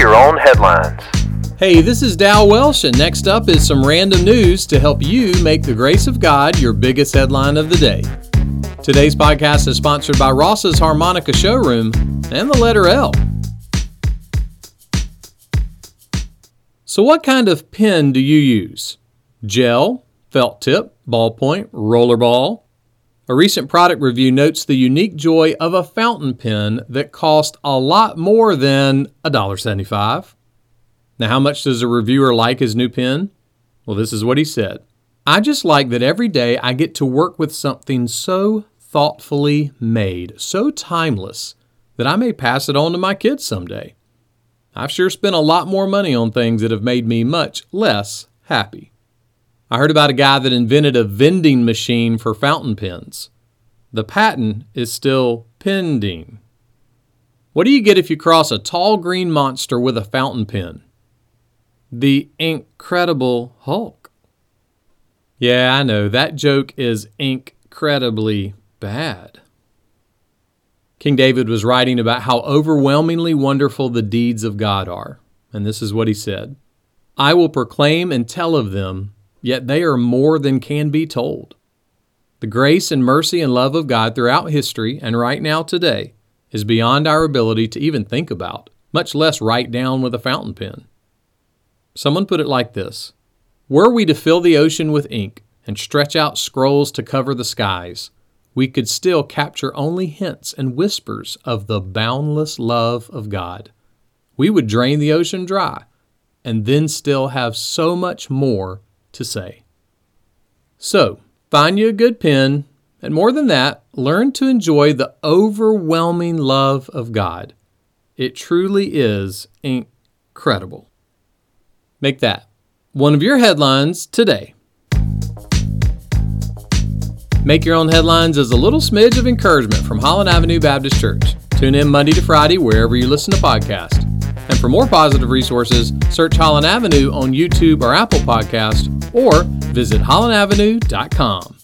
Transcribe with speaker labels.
Speaker 1: your own headlines.
Speaker 2: Hey, this is Dal Welsh, and next up is some random news to help you make the grace of God your biggest headline of the day. Today's podcast is sponsored by Ross's Harmonica Showroom and the letter L. So, what kind of pen do you use? Gel, felt tip, ballpoint, rollerball? A recent product review notes the unique joy of a fountain pen that cost a lot more than $1.75. Now, how much does a reviewer like his new pen? Well, this is what he said I just like that every day I get to work with something so thoughtfully made, so timeless, that I may pass it on to my kids someday. I've sure spent a lot more money on things that have made me much less happy. I heard about a guy that invented a vending machine for fountain pens. The patent is still pending. What do you get if you cross a tall green monster with a fountain pen? The incredible Hulk. Yeah, I know, that joke is incredibly bad. King David was writing about how overwhelmingly wonderful the deeds of God are. And this is what he said I will proclaim and tell of them yet they are more than can be told. The grace and mercy and love of God throughout history and right now today is beyond our ability to even think about, much less write down with a fountain pen. Someone put it like this Were we to fill the ocean with ink and stretch out scrolls to cover the skies, we could still capture only hints and whispers of the boundless love of God. We would drain the ocean dry and then still have so much more to say. So, find you a good pen, and more than that, learn to enjoy the overwhelming love of God. It truly is incredible. Make that one of your headlines today. Make Your Own Headlines is a little smidge of encouragement from Holland Avenue Baptist Church. Tune in Monday to Friday wherever you listen to podcasts. For more positive resources, search Holland Avenue on YouTube or Apple Podcast or visit hollandavenue.com.